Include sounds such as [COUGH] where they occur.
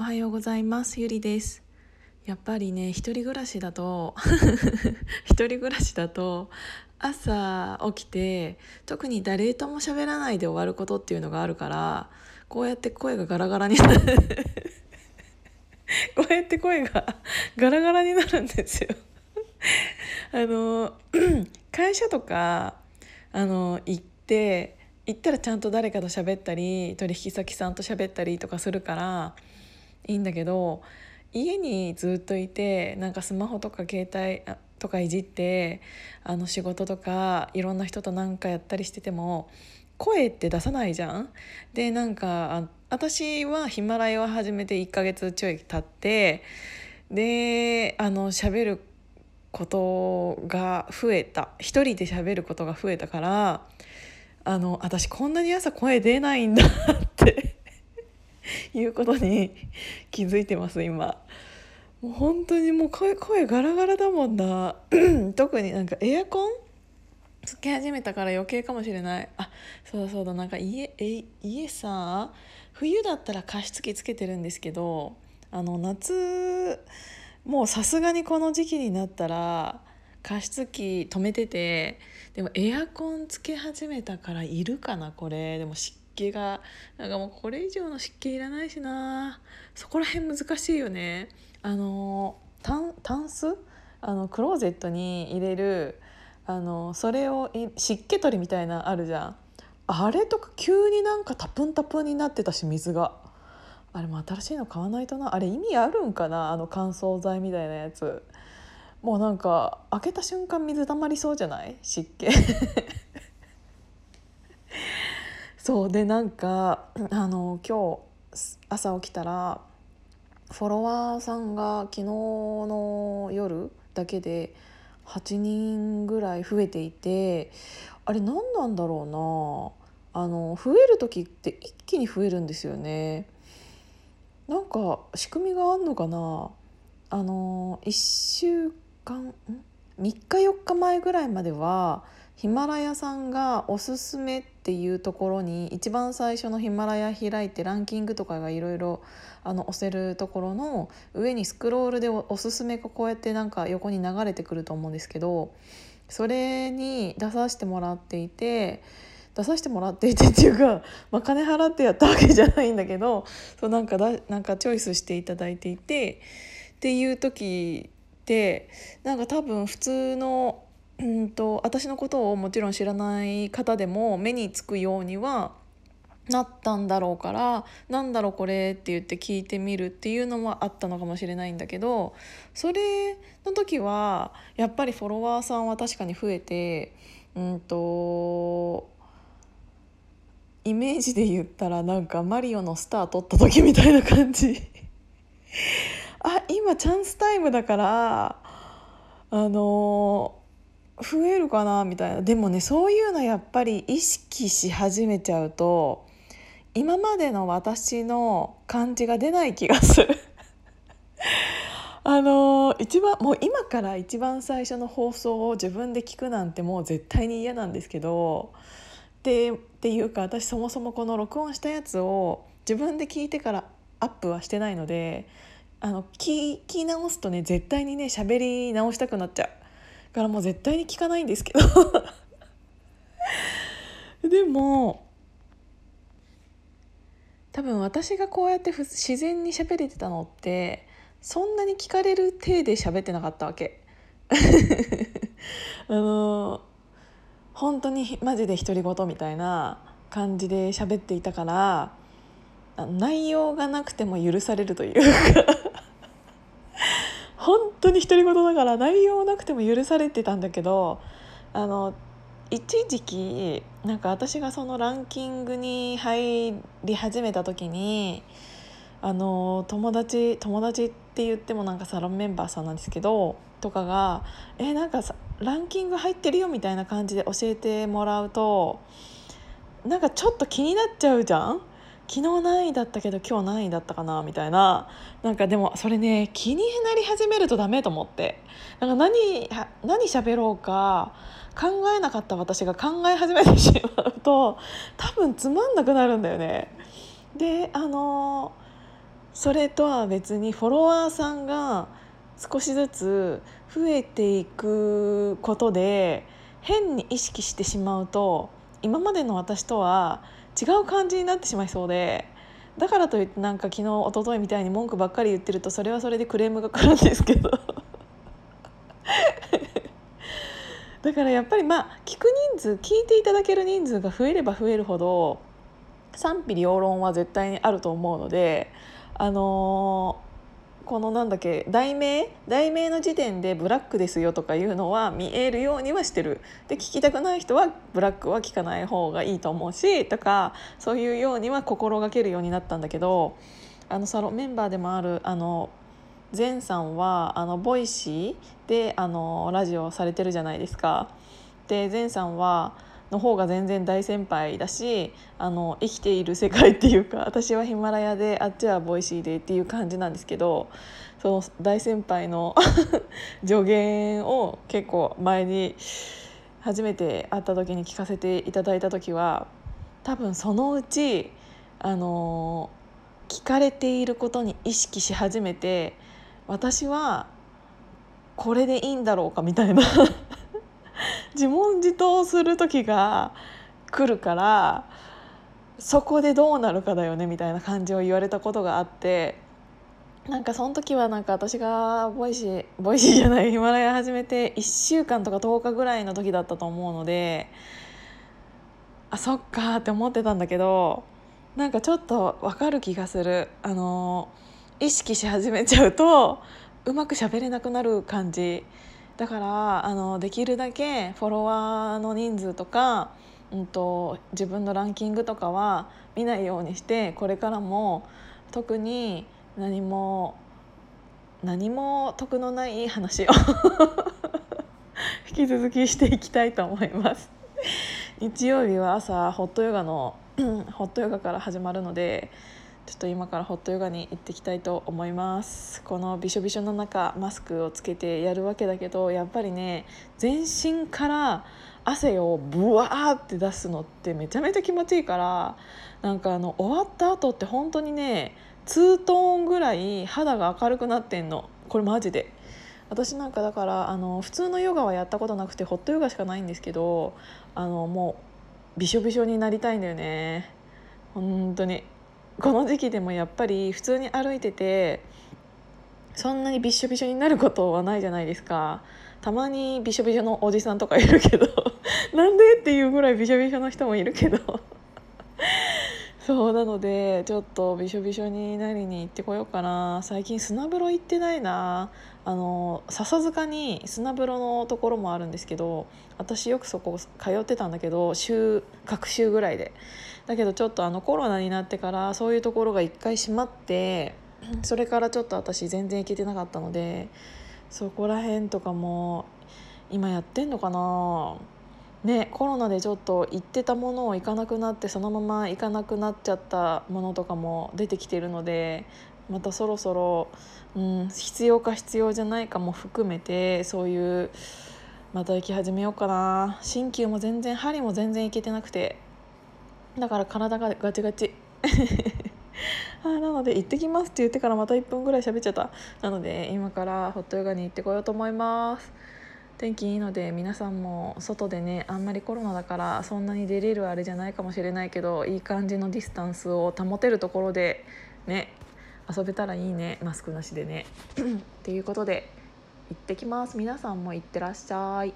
おはようございます。ゆりです。やっぱりね一人暮らしだと [LAUGHS] 一人暮らしだと朝起きて特に誰とも喋らないで終わることっていうのがあるからこうやって声がガラガラになる。[LAUGHS] こうやって声が [LAUGHS] ガラガラになるんですよ。あの [CLEARS THROAT] 会社とかあの行って行ったらちゃんと誰かと喋ったり取引先さんと喋ったりとかするからいいんだけど家にずっといてなんかスマホとか携帯とかいじってあの仕事とかいろんな人と何かやったりしてても声って出さないじゃん？でなんか私はヒマラヤを始めて1ヶ月ちょい経ってであの喋ることが増えた一人で喋ることが増えたからあの私こんなに朝声出ないんだっいうことに [LAUGHS] 気づいてます今。もう本当にもう声声ガラガラだもんな。[CLEARS THROAT] 特になんかエアコン？つけ始めたから余計かもしれない。あそうだそうだ。なんか家え家さ冬だったら加湿器つけてるんですけどあの夏もうさすがにこの時期になったら加湿器止めててでもエアコンつけ始めたからいるかなこれ。でも湿気がなんかもうこれ以上の湿気いらないしな。そこら辺難しいよね。あのタンタンス？あのクローゼットに入れるあのそれを湿気取りみたいなあるじゃん。あれとか急になんかタプンタプンになってたし水が。あれも新しいの買わないとな。あれ意味あるんかな？あの乾燥剤みたいなやつ。もうなんか開けた瞬間水たまりそうじゃない？湿気。そうでなんか [CLEARS THROAT] あの今日朝起きたらフォロワーさんが昨日の夜だけで8人ぐらい増えていてあれ何なんだろうな。あの増える時って一気に増えるんですよね。なんか仕組みがあんのかな。あの1週間3日4日前ぐらいまではヒマラヤさんがおすすめっていうところに一番最初のヒマラヤ開いてランキングとかがいろいろ押せるところの上にスクロールでおすすめがこうやってなんか横に流れてくると思うんですけどそれに出させてもらっていて。出させてもらっていてっていうか、[LAUGHS] まあ、金払ってやったわけじゃないんだけどそうなんかだなんかチョイスしていただいていてっていう時ってなんか多分普通のうんと私のことをもちろん知らない方でも目につくようにはなったんだろうからなんだろうこれって言って聞いてみるっていうのもあったのかもしれないんだけどそれの時はやっぱりフォロワーさんは確かに増えてうんとイメージで言ったらなんかマリオのスター取った時みたいな感じ。[LAUGHS] あ今チャンスタイムだからあの増えるかなみたいな。でもねそういうのやっぱり意識し始めちゃうと今までの私の感じが出ない気がする。[LAUGHS] あの一番もう今から一番最初の放送を自分で聞くなんてもう絶対に嫌なんですけどでっていうか私そもそもこの録音したやつを自分で聞いてからアップはしてないのであの聞き直すとね絶対にね喋り直したくなっちゃう。からもう絶対に聞かないんですけど [LAUGHS] でも多分私がこうやって自然に喋れてたのってそんなに聞かれる体で喋ってなかったわけ。[LAUGHS] あの本当にマジで独り言みたいな感じで喋っていたから内容がなくても許されるというか本当に独り言だから内容なくても許されてたんだけどあの一時期なんか私がそのランキングに入り始めた時にあの友達友達って言ってもなんかサロンメンバーさんなんですけどとかが「えなんかランキング入ってるよ」みたいな感じで教えてもらうとなんかちょっと気になっちゃうじゃん？昨日何位だったけど今日何位だったかな？みたいな。なんかでもそれね気になり始めるとダメと思って。なんか何何喋ろうか考えなかった私が考え始めてしまうと多分つまんなくなるんだよね。であのそれとは別にフォロワーさんが少しずつ増えていくことで変に意識してしまうと今までの私とは違う感じになってしまいそうでだからといってなんか昨日一昨日みたいに文句ばっかり言ってるとそれはそれでクレームが来るんですけど。[LAUGHS] だからやっぱりまあ聞く人数聞いていただける人数が増えれば増えるほど賛否両論は絶対にあると思うのであのーこのなんだっけ題名？題名の時点でブラックですよとかいうのは見えるようにはしてるで聞きたくない人はブラックは聞かない方がいいと思うしとかそういうようには心がけるようになったんだけどあのサロンメンバーでもあるあの前さんはあのボイシーであのラジオされてるじゃないですか。で前さんはの方が全然大先輩だしあの生きている世界っていうか [LAUGHS] 私はヒマラヤであっちはボイシーでっていう感じなんですけどその大先輩の [LAUGHS] 助言を結構前に初めて会った時に聞かせていただいた時は多分そのうちあの聞かれていることに意識し始めて私はこれでいいんだろうかみたいな。[LAUGHS] 自問自答する時が来るからそこでどうなるかだよねみたいな感じを言われたことがあってなんかその時はなんか私がボイシーボイシーじゃないヒマラヤ始めて1週間とか10日ぐらいの時だったと思うのであそっかって思ってたんだけどなんかちょっと分かる気がする。あの意識し始めちゃうとうまく喋れなくなる感じだからあのできるだけフォロワーの人数とか、うんと、自分のランキングとかは見ないようにしてこれからも特に何も何も得のない話を [LAUGHS] 引き続きしていきたいと思います。日曜日は朝ホットヨガのホットヨガから始まるのでちょっと今からホットヨガに行ってきたいと思います。このびしょびしょの中マスクをつけてやるわけだけどやっぱりね全身から汗をブワーって出すのってめちゃめちゃ気持ちいいからなんかあの終わった後って本当にね2トーンぐらい肌が明るくなってんの。これマジで。私なんかだからあの普通のヨガはやったことなくてホットヨガしかないんですけどあのもうびしょびしょになりたいんだよね。本当に。この時期でもやっぱり普通に歩いててそんなにびしょびしょになることはないじゃないですか。たまにびしょびしょのおじさんとかいるけど [LAUGHS] なんでっていうぐらいびしょびしょの人もいるけど。そうなのでちょっとびしょびしょになりに行ってこようかな。最近砂風呂行ってないな。あの笹塚に砂風呂のところもあるんですけど私よくそこ通ってたんだけど週各週ぐらいで。だけどちょっとあのコロナになってからそういうところが一回閉まってそれからちょっと私全然行けてなかったのでそこら辺とかも今やってんのかな。ねコロナでちょっと行ってたものを行かなくなってそのまま行かなくなっちゃったものとかも出てきてるのでまたそろそろ、うん、必要か必要じゃないかも含めてそういうまた行き始めようかな。鍼灸も全然針も全然行けてなくてだから体がガチガチ。[LAUGHS] あなので行ってきますって言ってからまた1分ぐらい喋っちゃった。なので今からホットヨガに行ってこようと思います。天気いいので皆さんも外でねあんまりコロナだからそんなに出れるあれじゃないかもしれないけどいい感じのディスタンスを保てるところでね遊べたらいいねマスクなしでね。[CLEARS THROAT] っていうことで行ってきます。皆さんも行ってらっしゃい。